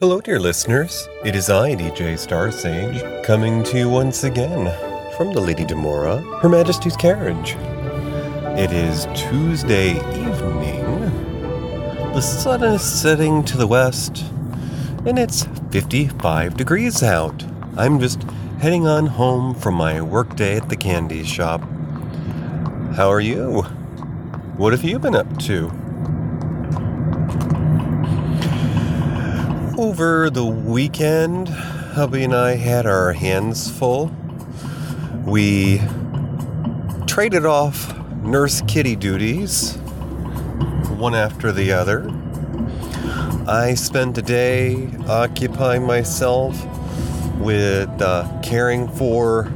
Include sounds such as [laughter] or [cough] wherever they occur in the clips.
Hello, dear listeners. It is I, DJ Star Sage, coming to you once again from the Lady Demora, Her Majesty's carriage. It is Tuesday evening. The sun is setting to the west, and it's 55 degrees out. I'm just heading on home from my workday at the candy shop. How are you? What have you been up to? Over the weekend, hubby and I had our hands full. We traded off nurse kitty duties, one after the other. I spent a day occupying myself with uh, caring for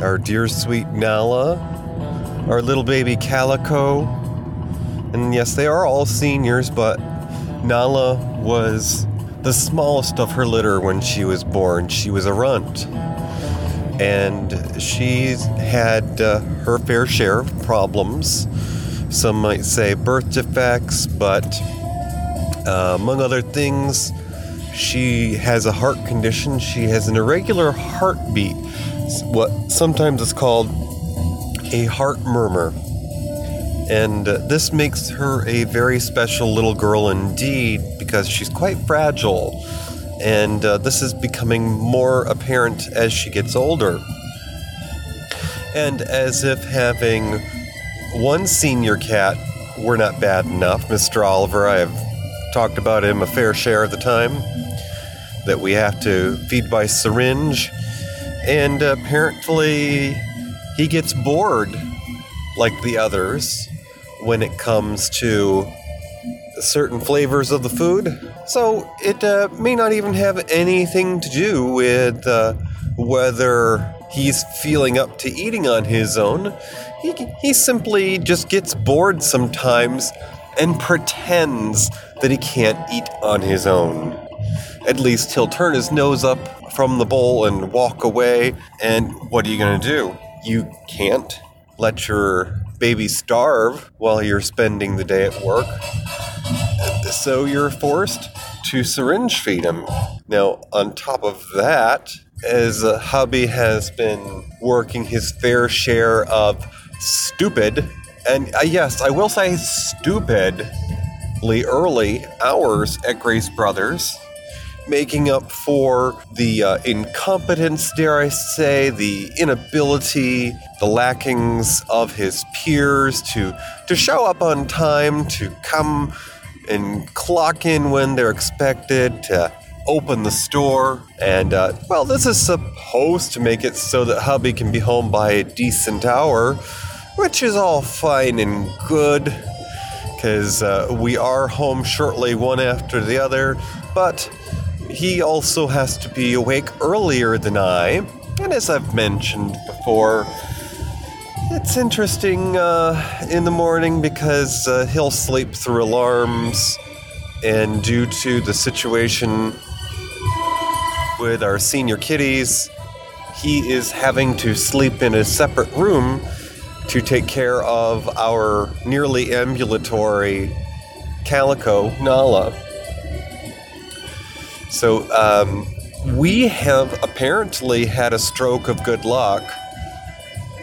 our dear sweet Nala, our little baby Calico, and yes, they are all seniors, but Nala was the smallest of her litter when she was born. She was a runt. And she's had uh, her fair share of problems. Some might say birth defects, but uh, among other things, she has a heart condition. She has an irregular heartbeat, what sometimes is called a heart murmur. And uh, this makes her a very special little girl indeed because she's quite fragile. And uh, this is becoming more apparent as she gets older. And as if having one senior cat were not bad enough, Mr. Oliver, I have talked about him a fair share of the time, that we have to feed by syringe. And apparently, he gets bored like the others when it comes to certain flavors of the food. So it uh, may not even have anything to do with uh, whether he's feeling up to eating on his own. He, he simply just gets bored sometimes and pretends that he can't eat on his own. At least he'll turn his nose up from the bowl and walk away. And what are you going to do? You can't let your baby starve while you're spending the day at work. So you're forced to syringe feed him. Now, on top of that, as hubby has been working his fair share of stupid, and uh, yes, I will say stupidly early hours at Grace Brothers making up for the uh, incompetence, dare I say, the inability, the lackings of his peers to to show up on time, to come and clock in when they're expected, to open the store, and uh, well, this is supposed to make it so that hubby can be home by a decent hour, which is all fine and good. Because uh, we are home shortly, one after the other, but he also has to be awake earlier than I. And as I've mentioned before, it's interesting uh, in the morning because uh, he'll sleep through alarms, and due to the situation with our senior kitties, he is having to sleep in a separate room to take care of our nearly ambulatory calico, Nala. So um, we have apparently had a stroke of good luck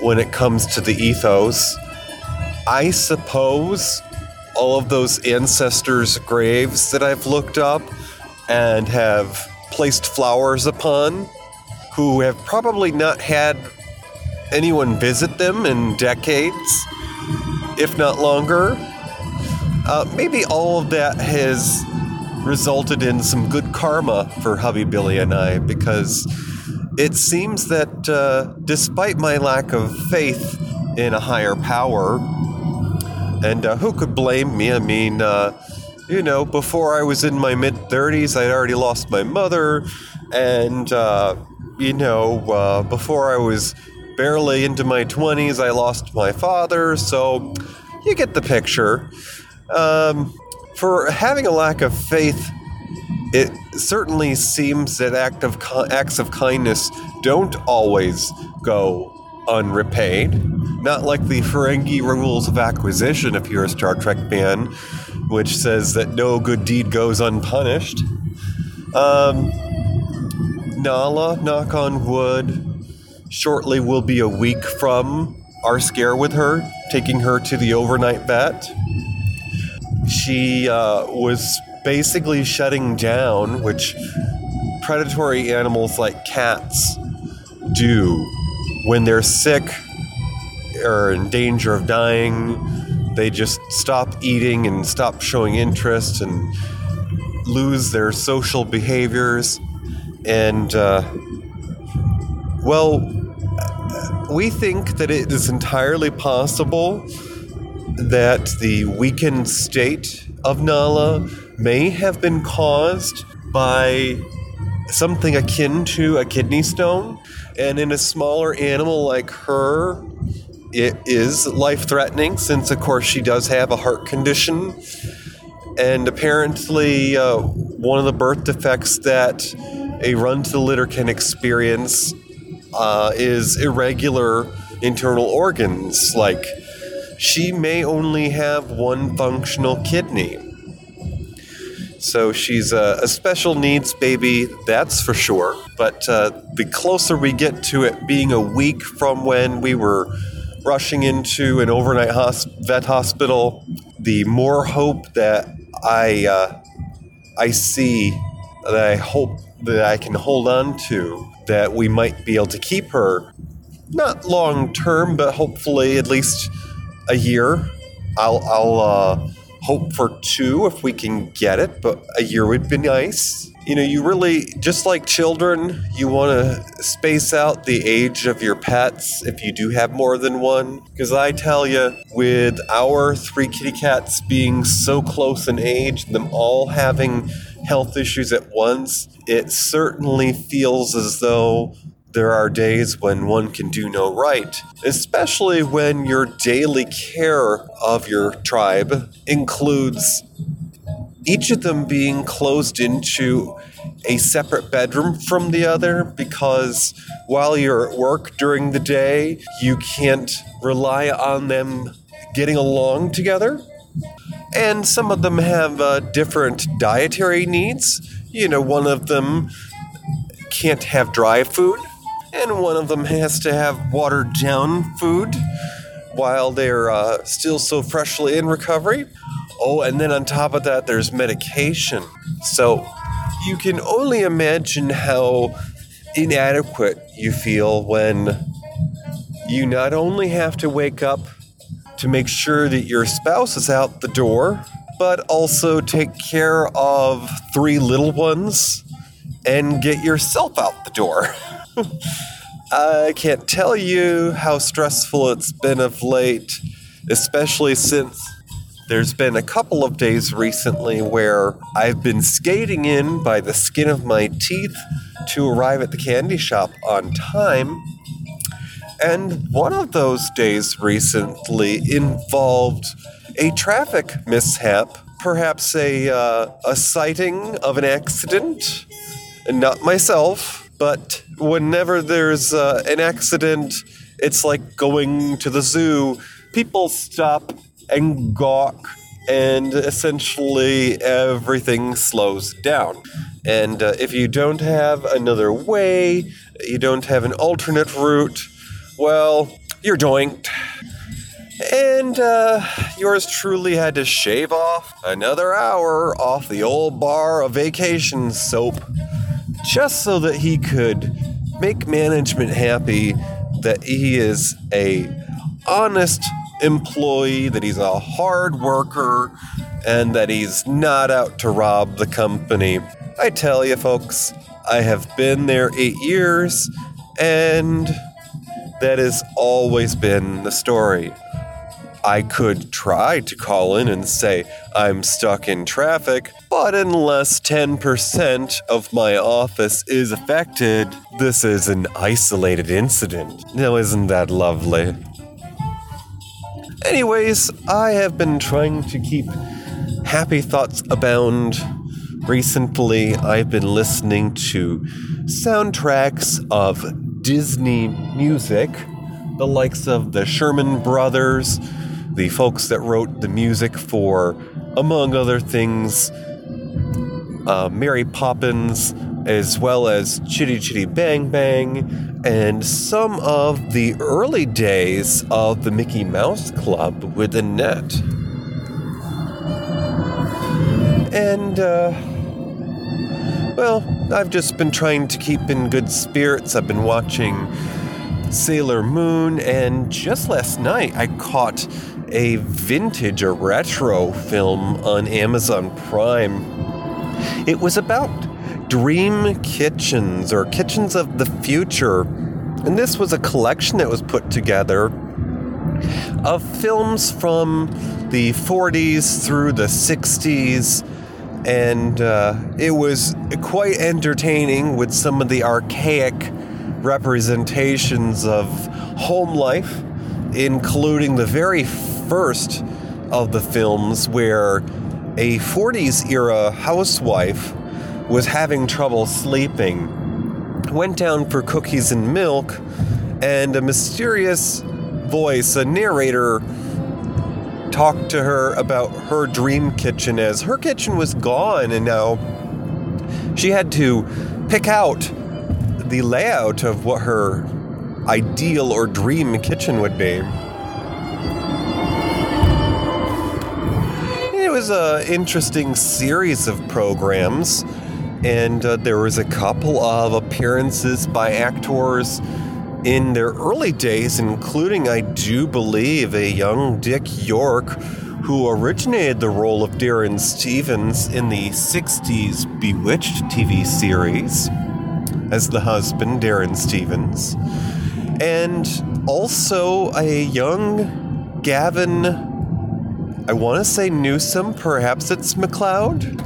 when it comes to the ethos. I suppose all of those ancestors' graves that I've looked up and have placed flowers upon, who have probably not had anyone visit them in decades, if not longer. Uh, maybe all of that has resulted in some good karma for hubby Billy and I because it seems that uh, despite my lack of faith in a higher power, and uh, who could blame me? I mean, uh, you know, before I was in my mid 30s, I'd already lost my mother, and, uh, you know, uh, before I was barely into my 20s, I lost my father, so you get the picture. Um, for having a lack of faith, it certainly seems that act of acts of kindness don't always go unrepaid. Not like the Ferengi rules of acquisition, if you're a Star Trek fan, which says that no good deed goes unpunished. Um, Nala, knock on wood, shortly will be a week from our scare with her, taking her to the overnight vet. She uh, was basically shutting down, which predatory animals like cats do when they're sick or in danger of dying. They just stop eating and stop showing interest and lose their social behaviors. And, uh, well, we think that it is entirely possible that the weakened state of Nala may have been caused by something akin to a kidney stone. And in a smaller animal like her, it is life threatening since, of course, she does have a heart condition. And apparently, uh, one of the birth defects that a run to the litter can experience uh, is irregular internal organs. Like, she may only have one functional kidney. So she's a, a special needs baby, that's for sure. But uh, the closer we get to it being a week from when we were rushing into an overnight hosp- vet hospital, the more hope that I uh, I see that I hope that I can hold on to that we might be able to keep her not long term, but hopefully at least a year. I'll I'll uh, hope for two if we can get it, but a year would be nice. You know, you really, just like children, you want to space out the age of your pets if you do have more than one. Because I tell you, with our three kitty cats being so close in age, them all having health issues at once, it certainly feels as though there are days when one can do no right, especially when your daily care of your tribe includes each of them being closed into a separate bedroom from the other because while you're at work during the day, you can't rely on them getting along together. And some of them have uh, different dietary needs. You know, one of them can't have dry food, and one of them has to have watered down food while they're uh, still so freshly in recovery. Oh, and then on top of that, there's medication. So you can only imagine how inadequate you feel when you not only have to wake up to make sure that your spouse is out the door, but also take care of three little ones and get yourself out the door. [laughs] [laughs] I can't tell you how stressful it's been of late, especially since there's been a couple of days recently where I've been skating in by the skin of my teeth to arrive at the candy shop on time. And one of those days recently involved a traffic mishap, perhaps a, uh, a sighting of an accident. And not myself, but whenever there's uh, an accident, it's like going to the zoo. People stop and gawk, and essentially everything slows down. And uh, if you don't have another way, you don't have an alternate route, well, you're doinked. And uh, yours truly had to shave off another hour off the old bar of vacation soap just so that he could make management happy that he is a honest employee, that he's a hard worker, and that he's not out to rob the company. I tell you, folks, I have been there eight years, and that has always been the story. I could try to call in and say I'm stuck in traffic, but unless 10% of my office is affected, this is an isolated incident. Now, isn't that lovely? Anyways, I have been trying to keep happy thoughts abound. Recently, I've been listening to soundtracks of Disney music, the likes of the Sherman Brothers, the folks that wrote the music for, among other things, uh, Mary Poppins, as well as Chitty Chitty Bang Bang, and some of the early days of the Mickey Mouse Club with Annette. And, uh, well, I've just been trying to keep in good spirits. I've been watching Sailor Moon, and just last night I caught a vintage, or retro film on Amazon Prime. It was about dream kitchens or kitchens of the future. And this was a collection that was put together of films from the 40s through the 60s. And uh, it was quite entertaining with some of the archaic representations of home life, including the very first of the films where a 40s era housewife was having trouble sleeping, went down for cookies and milk, and a mysterious voice, a narrator, talked to her about her dream kitchen as her kitchen was gone and now she had to pick out the layout of what her ideal or dream kitchen would be. Was an interesting series of programs and uh, there was a couple of appearances by actors in their early days, including, I do believe, a young Dick York who originated the role of Darrin Stephens in the 60s Bewitched TV series as the husband, Darrin Stephens, and also a young Gavin, I want to say Newsom, perhaps it's McLeod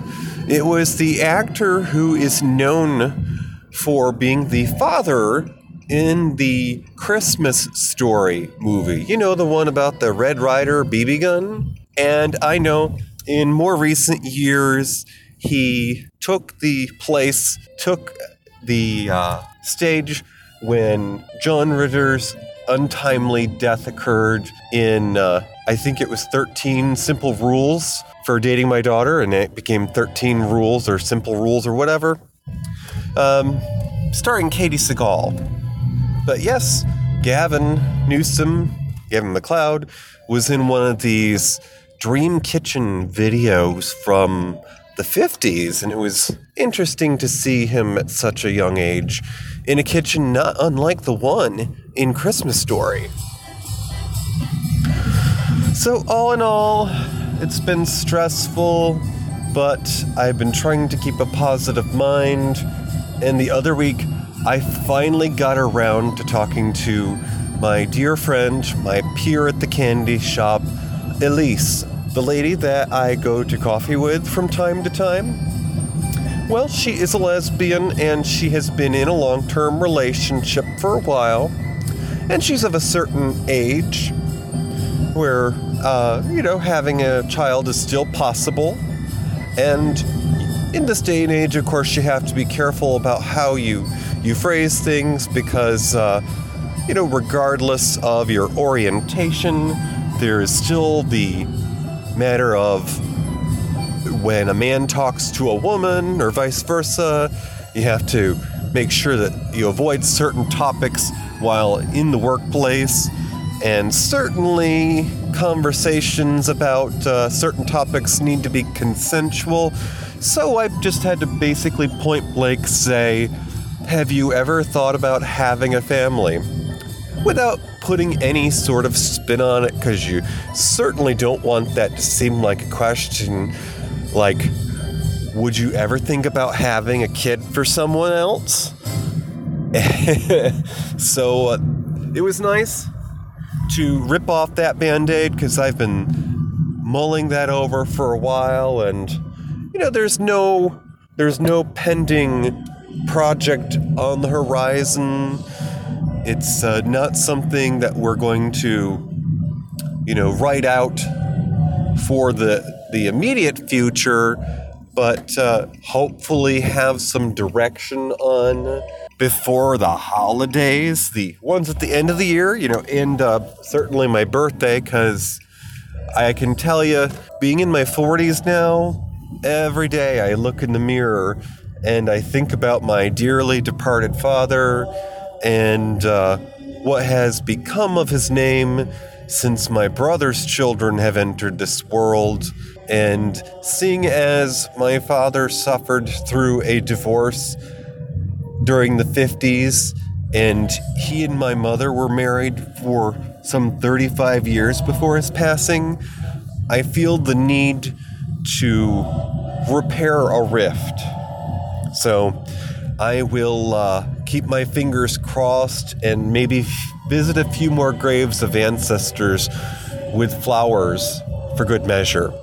it was the actor who is known for being the father in the Christmas Story movie. You know, the one about the Red Ryder BB gun? And I know in more recent years, he took the place, took the uh, stage when John Ritter's untimely death occurred in, uh, I think it was 13 Simple Rules for dating my daughter, and it became 13 rules or simple rules or whatever. Um, starring Katey Sagal. But yes, Gavin Newsom, Gavin McLeod, was in one of these Dream Kitchen videos from the 50s, and it was interesting to see him at such a young age in a kitchen not unlike the one in Christmas Story. So, all in all, it's been stressful, but I've been trying to keep a positive mind. And the other week, I finally got around to talking to my dear friend, my peer at the candy shop, Elise, the lady that I go to coffee with from time to time. Well, she is a lesbian and she has been in a long term relationship for a while. And she's of a certain age where uh, you know, having a child is still possible. And in this day and age, of course, you have to be careful about how you you phrase things because, uh, you know, regardless of your orientation, there is still the matter of when a man talks to a woman or vice versa. You have to make sure that you avoid certain topics while in the workplace and certainly conversations about uh, certain topics need to be consensual. So I've just had to basically point blank say, Have you ever thought about having a family? Without putting any sort of spin on it, because you certainly don't want that to seem like a question like, Would you ever think about having a kid for someone else? [laughs] so uh, it was nice to rip off that band aid because I've been mulling that over for a while, and you know, there's no there's no pending project on the horizon. It's uh, not something that we're going to, you know, write out for the the immediate future, but uh, hopefully have some direction on before the holidays, the ones at the end of the year, you know, and uh, certainly my birthday, because I can tell you, being in my 40s now, every day I look in the mirror and I think about my dearly departed father and uh, what has become of his name since my brother's children have entered this world. And seeing as my father suffered through a divorce during the 50s, and he and my mother were married for some 35 years before his passing, I feel the need to repair a rift. So I will uh, keep my fingers crossed and maybe f- visit a few more graves of ancestors with flowers for good measure.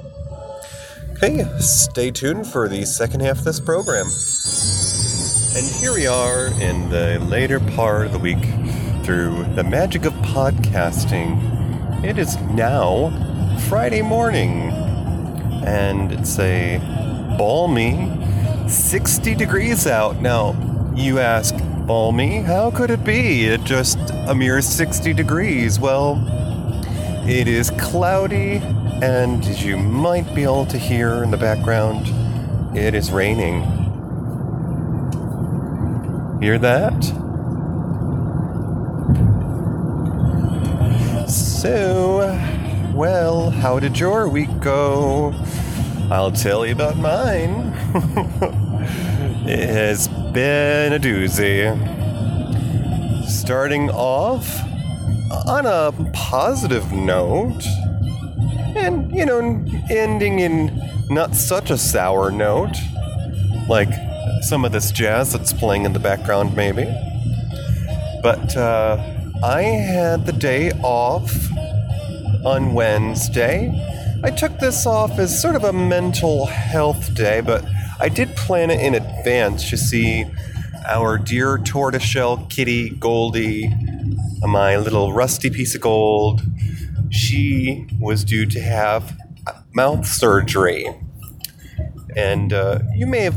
Okay, stay tuned for the second half of this program. And here we are in the later part of the week through the magic of podcasting. It is now Friday morning, and it's a balmy 60 degrees out. Now, you ask, balmy? How could it be? It just a mere 60 degrees. Well, it is cloudy, and as you might be able to hear in the background, it is raining. Hear that? So, well, how did your week go? I'll tell you about mine. [laughs] it has been a doozy. Starting off on a positive note, and, you know, ending in not such a sour note, like some of this jazz that's playing in the background, maybe. But uh, I had the day off on Wednesday. I took this off as sort of a mental health day, but I did plan it in advance. You see, our dear tortoiseshell kitty Goldie, my little rusty piece of gold, she was due to have mouth surgery. And uh, you may have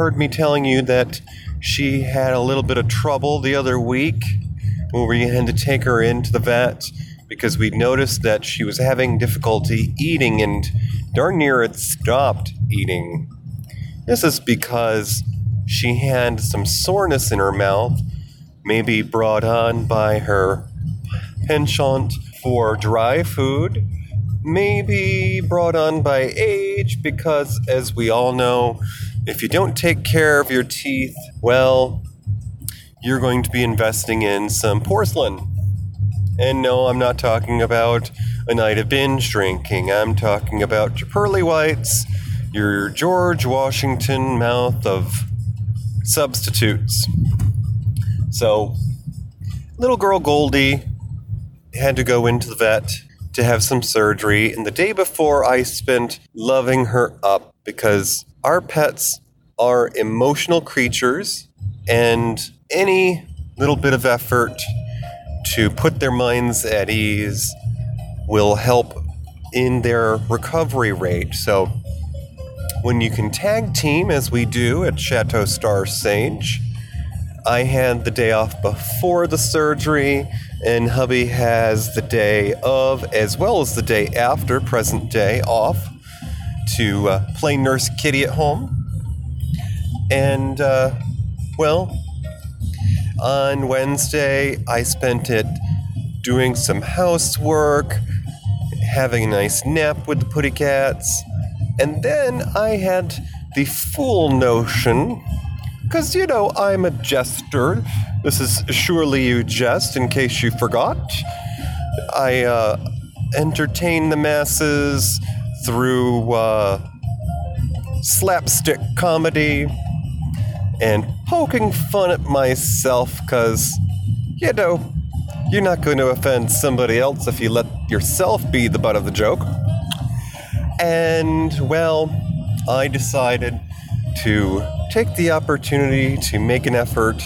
heard me telling you that she had a little bit of trouble the other week when we had to take her into the vet because we noticed that she was having difficulty eating and darn near had stopped eating. This is because she had some soreness in her mouth, maybe brought on by her penchant for dry food, maybe brought on by age, because as we all know, if you don't take care of your teeth, well, you're going to be investing in some porcelain. And no, I'm not talking about a night of binge drinking. I'm talking about your pearly whites, your George Washington mouth of substitutes. So, little girl Goldie had to go into the vet to have some surgery, and the day before I spent loving her up because our pets are emotional creatures, and any little bit of effort to put their minds at ease will help in their recovery rate. So, when you can tag team, as we do at Chateau Star Sage, I had the day off before the surgery, and hubby has the day of, as well as the day after, present day, off to uh, play Nurse Kitty at home. And, uh, well, on Wednesday, I spent it doing some housework, having a nice nap with the putty cats, and then I had the full notion, because you know I'm a jester. This is surely you jest, in case you forgot. I uh, entertain the masses through uh, slapstick comedy and poking fun at myself because, you know, you're not going to offend somebody else if you let yourself be the butt of the joke. And, well, I decided to take the opportunity to make an effort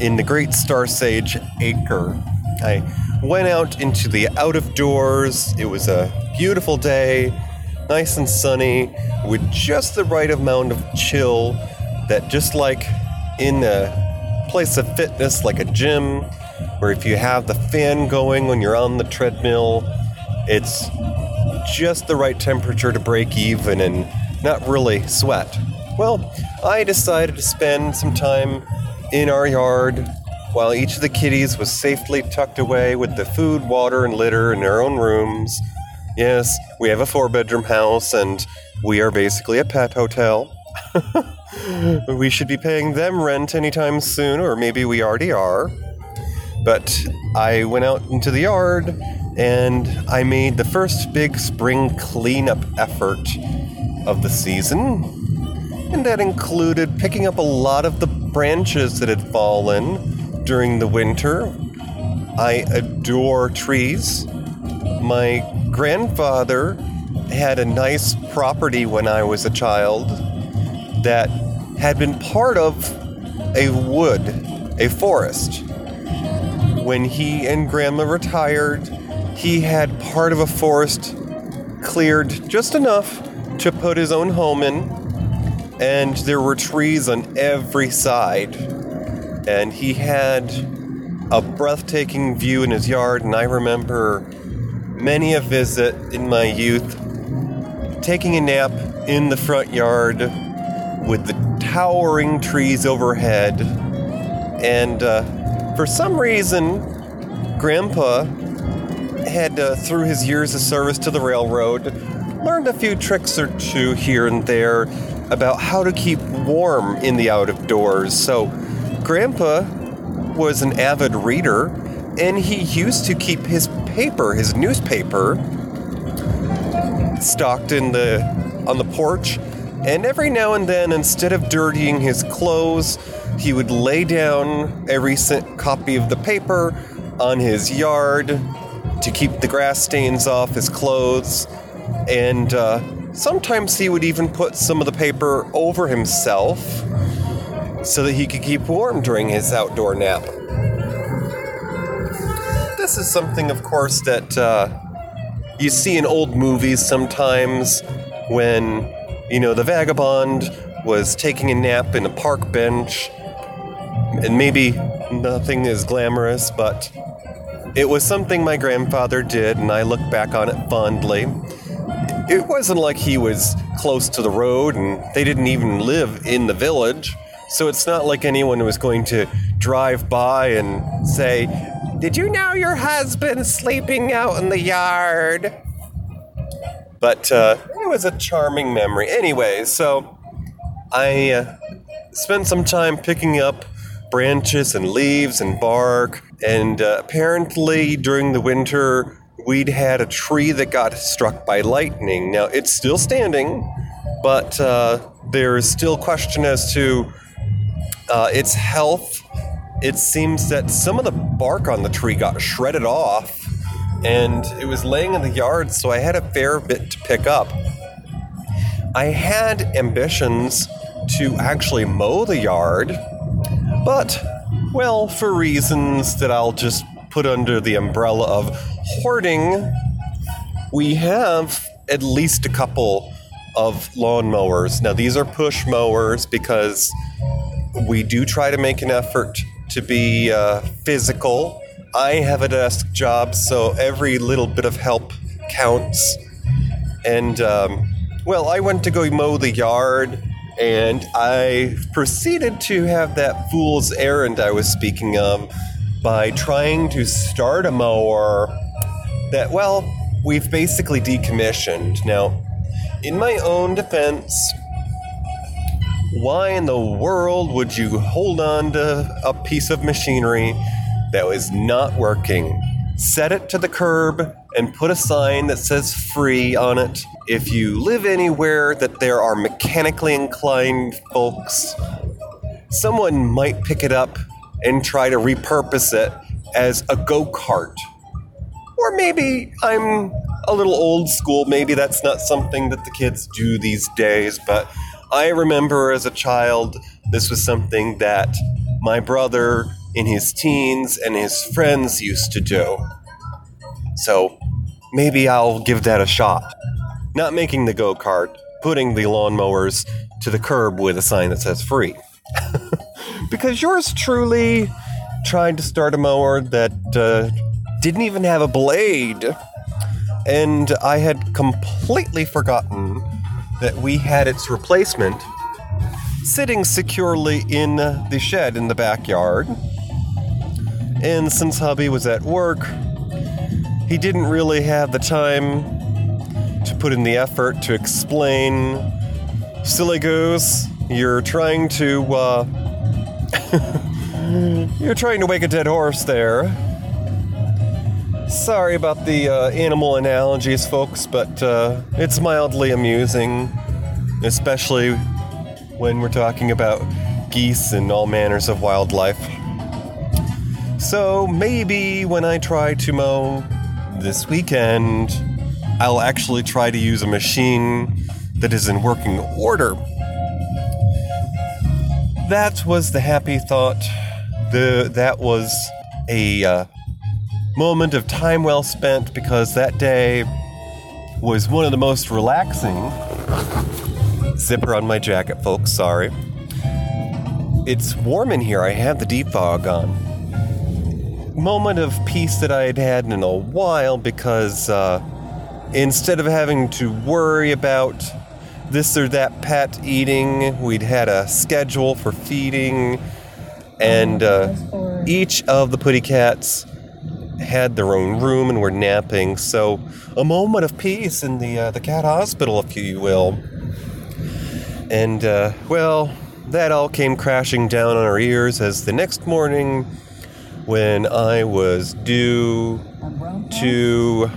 in the Great Star Sage Acre. I went out into the out of doors. It was a beautiful day, nice and sunny, with just the right amount of chill that just like in a place of fitness like a gym, where if you have the fan going when you're on the treadmill, it's just the right temperature to break even and not really sweat. Well, I decided to spend some time in our yard while each of the kitties was safely tucked away with the food, water, and litter in their own rooms. Yes, we have a four bedroom house and we are basically a pet hotel. [laughs] we should be paying them rent anytime soon, or maybe we already are. But I went out into the yard and I made the first big spring cleanup effort of the season. And that included picking up a lot of the branches that had fallen during the winter. I adore trees. My grandfather had a nice property when I was a child that had been part of a wood, a forest. When he and grandma retired, he had part of a forest cleared just enough to put his own home in, and there were trees on every side. And he had a breathtaking view in his yard, and I remember many a visit in my youth taking a nap in the front yard with the towering trees overhead. And uh, for some reason, Grandpa had, uh, through his years of service to the railroad, learned a few tricks or two here and there about how to keep warm in the out of doors. So, Grandpa was an avid reader, and he used to keep his paper, his newspaper, stocked in the on the porch. And every now and then, instead of dirtying his clothes, he would lay down a recent copy of the paper on his yard to keep the grass stains off his clothes. And uh, sometimes he would even put some of the paper over himself so that he could keep warm during his outdoor nap. This is something, of course, that uh, you see in old movies sometimes when, you know, the vagabond was taking a nap in a park bench. And maybe nothing is glamorous, but it was something my grandfather did, and I look back on it fondly. It wasn't like he was close to the road, and they didn't even live in the village. So it's not like anyone was going to drive by and say, Did you know your husband's sleeping out in the yard? But uh, it was a charming memory. Anyway, so I uh, spent some time picking up branches and leaves and bark. And uh, apparently, during the winter, we'd had a tree that got struck by lightning. Now, it's still standing, but uh, there's still question as to uh, its health. It seems that some of the bark on the tree got shredded off, and it was laying in the yard, so I had a fair bit to pick up. I had ambitions to actually mow the yard, but, well, for reasons that I'll just put under the umbrella of hoarding, we have at least a couple of lawnmowers. Now, these are push mowers because we do try to make an effort to be uh, physical. I have a desk job, so every little bit of help counts. And, um, well, I went to go mow the yard, and I proceeded to have that fool's errand I was speaking of by trying to start a mower that, well, we've basically decommissioned. Now, in my own defense, why in the world would you hold on to a piece of machinery that was not working? Set it to the curb and put a sign that says free on it. If you live anywhere that there are mechanically inclined folks, someone might pick it up and try to repurpose it as a go kart. Or maybe I'm a little old school, maybe that's not something that the kids do these days, but I remember as a child, this was something that my brother in his teens and his friends used to do. So maybe I'll give that a shot. Not making the go kart, putting the lawnmowers to the curb with a sign that says free. [laughs] because yours truly tried to start a mower that uh, didn't even have a blade. And I had completely forgotten that we had its replacement sitting securely in the shed in the backyard. And since hubby was at work, he didn't really have the time to put in the effort to explain silly goose you're trying to uh, [laughs] you're trying to wake a dead horse there sorry about the uh, animal analogies folks but uh, it's mildly amusing especially when we're talking about geese and all manners of wildlife so maybe when i try to mow this weekend I'll actually try to use a machine that is in working order. That was the happy thought. The that was a uh, moment of time well spent because that day was one of the most relaxing. Zipper on my jacket, folks. Sorry. It's warm in here. I have the defog on. Moment of peace that I had had in a while because. Uh, instead of having to worry about this or that pet eating, we'd had a schedule for feeding, and uh, each of the putty cats had their own room and were napping. So, a moment of peace in the uh, the cat hospital, if you will. And uh, well, that all came crashing down on our ears as the next morning, when I was due to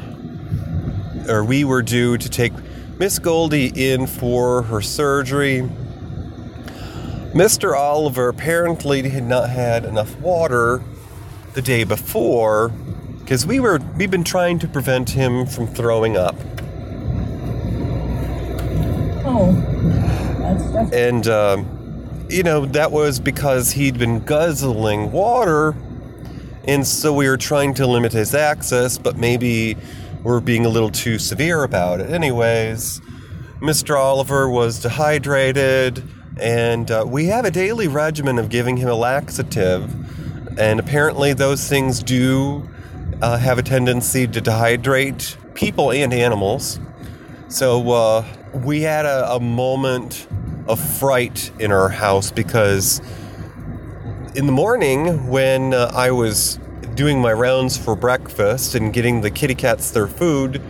or we were due to take Miss Goldie in for her surgery. Mr. Oliver apparently had not had enough water the day before because we were we've been trying to prevent him from throwing up. Oh, that's And um, you know that was because he'd been guzzling water, and so we were trying to limit his access, but maybe we're being a little too severe about it. Anyways, Mr. Oliver was dehydrated, and uh, we have a daily regimen of giving him a laxative, and apparently those things do uh, have a tendency to dehydrate people and animals. So uh, we had a, a moment of fright in our house because in the morning when uh, I was doing my rounds for breakfast and getting the kitty cats their food,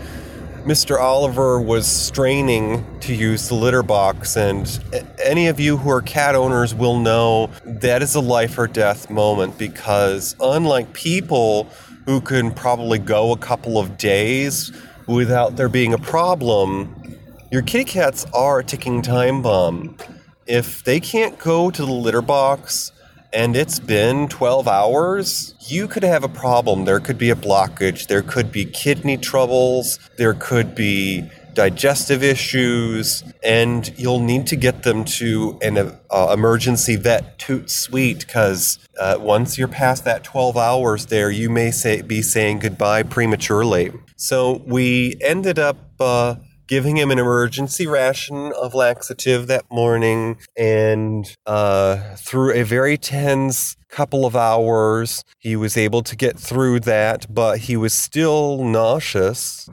Mr. Oliver was straining to use the litter box. And any of you who are cat owners will know that is a life or death moment because, unlike people who can probably go a couple of days without there being a problem, your kitty cats are a ticking time bomb. If they can't go to the litter box and it's been 12 hours, you could have a problem. There could be a blockage, there could be kidney troubles, there could be digestive issues, and you'll need to get them to an uh, emergency vet toot sweet because uh, once you're past that 12 hours there, you may say, be saying goodbye prematurely. So we ended up. Uh, giving him an emergency ration of laxative that morning. And uh, through a very tense couple of hours, he was able to get through that, but he was still nauseous.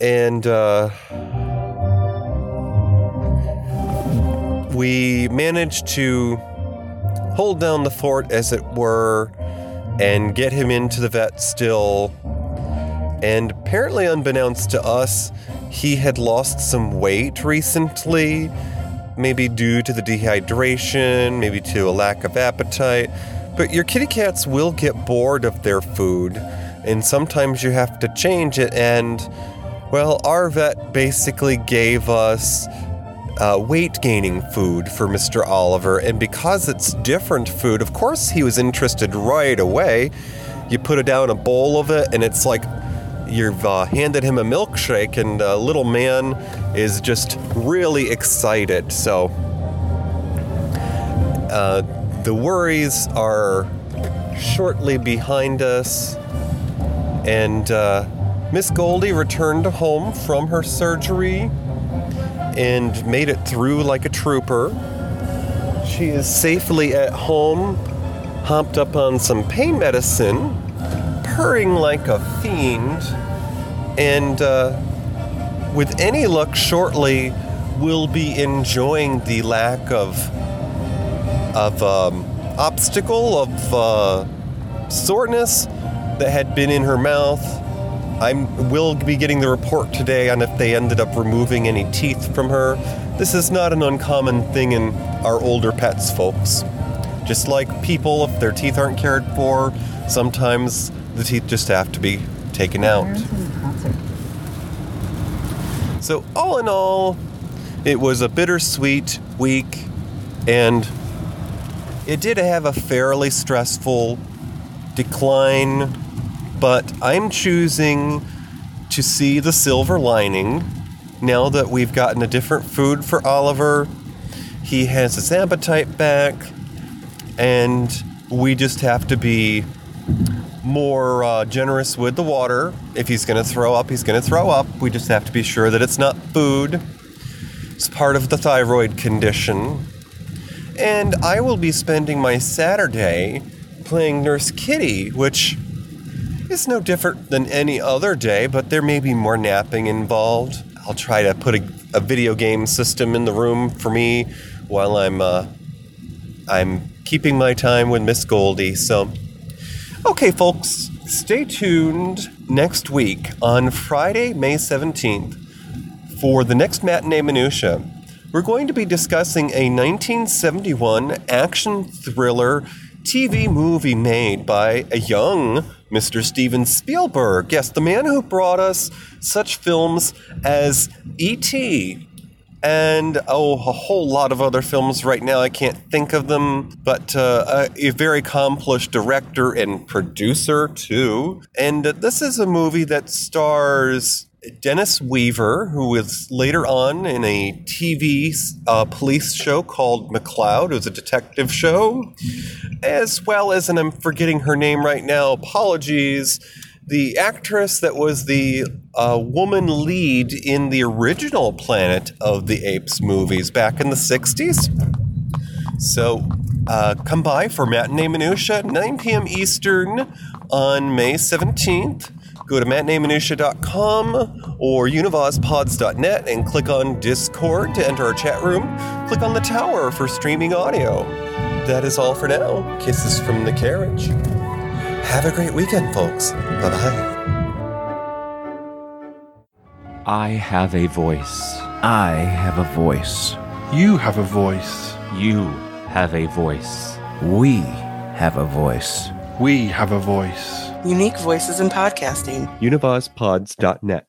And uh, we managed to hold down the fort, as it were, and get him into the vet still. And apparently, unbeknownst to us, he had lost some weight recently, maybe due to the dehydration, maybe to a lack of appetite. But your kitty cats will get bored of their food, and sometimes you have to change it. And, well, our vet basically gave us uh, weight gaining food for Mr. Oliver, and because it's different food, of course, he was interested right away. You put it down a bowl of it, and it's like you've uh, handed him a milkshake, and uh, little man is just really excited. So uh, the worries are shortly behind us, and uh, Miss Goldie returned home from her surgery and made it through like a trooper. She is safely at home, hopped up on some pain medicine, purring like a fiend and uh, with any luck, shortly will be enjoying the lack of of um, obstacle of uh, soreness that had been in her mouth. I will be getting the report today on if they ended up removing any teeth from her. This is not an uncommon thing in our older pets, folks. Just like people, if their teeth aren't cared for, sometimes the teeth just have to be taken out. So, all in all, it was a bittersweet week, and it did have a fairly stressful decline, but I'm choosing to see the silver lining now that we've gotten a different food for Oliver. He has his appetite back, and we just have to be more uh, generous with the water. If he's going to throw up, he's going to throw up. We just have to be sure that it's not food. It's part of the thyroid condition. And I will be spending my Saturday playing Nurse Kitty, which is no different than any other day, but there may be more napping involved. I'll try to put a, a video game system in the room for me while I'm uh, I'm keeping my time with Miss Goldie. So, okay, folks, stay tuned next week on Friday, May 17th for the next matinee minutia. We're going to be discussing a 1971 action thriller TV movie made by a young Mr. Steven Spielberg. Yes, the man who brought us such films as E.T. and oh, a whole lot of other films right now. I can't think of them, but uh, a, a very accomplished director and producer, too. And uh, this is a movie that stars Dennis Weaver, who was later on in a TV uh, police show called McCloud. It was a detective show, as well as, and I'm forgetting her name right now, apologies, the actress that was the uh, woman lead in the original Planet of the Apes movies back in the 60s. So uh, come by for Matinee Minutia, 9 p.m. Eastern on May 17th. Go to matineeminutia.com or univazpods.net and click on Discord to enter our chat room. Click on the tower for streaming audio. That is all for now. Kisses from the carriage. Have a great weekend, folks. Bye bye. I have a voice. I have a voice. You have a voice. You have a voice. We have a voice. We have a voice. Unique voices in podcasting. univazpods.net.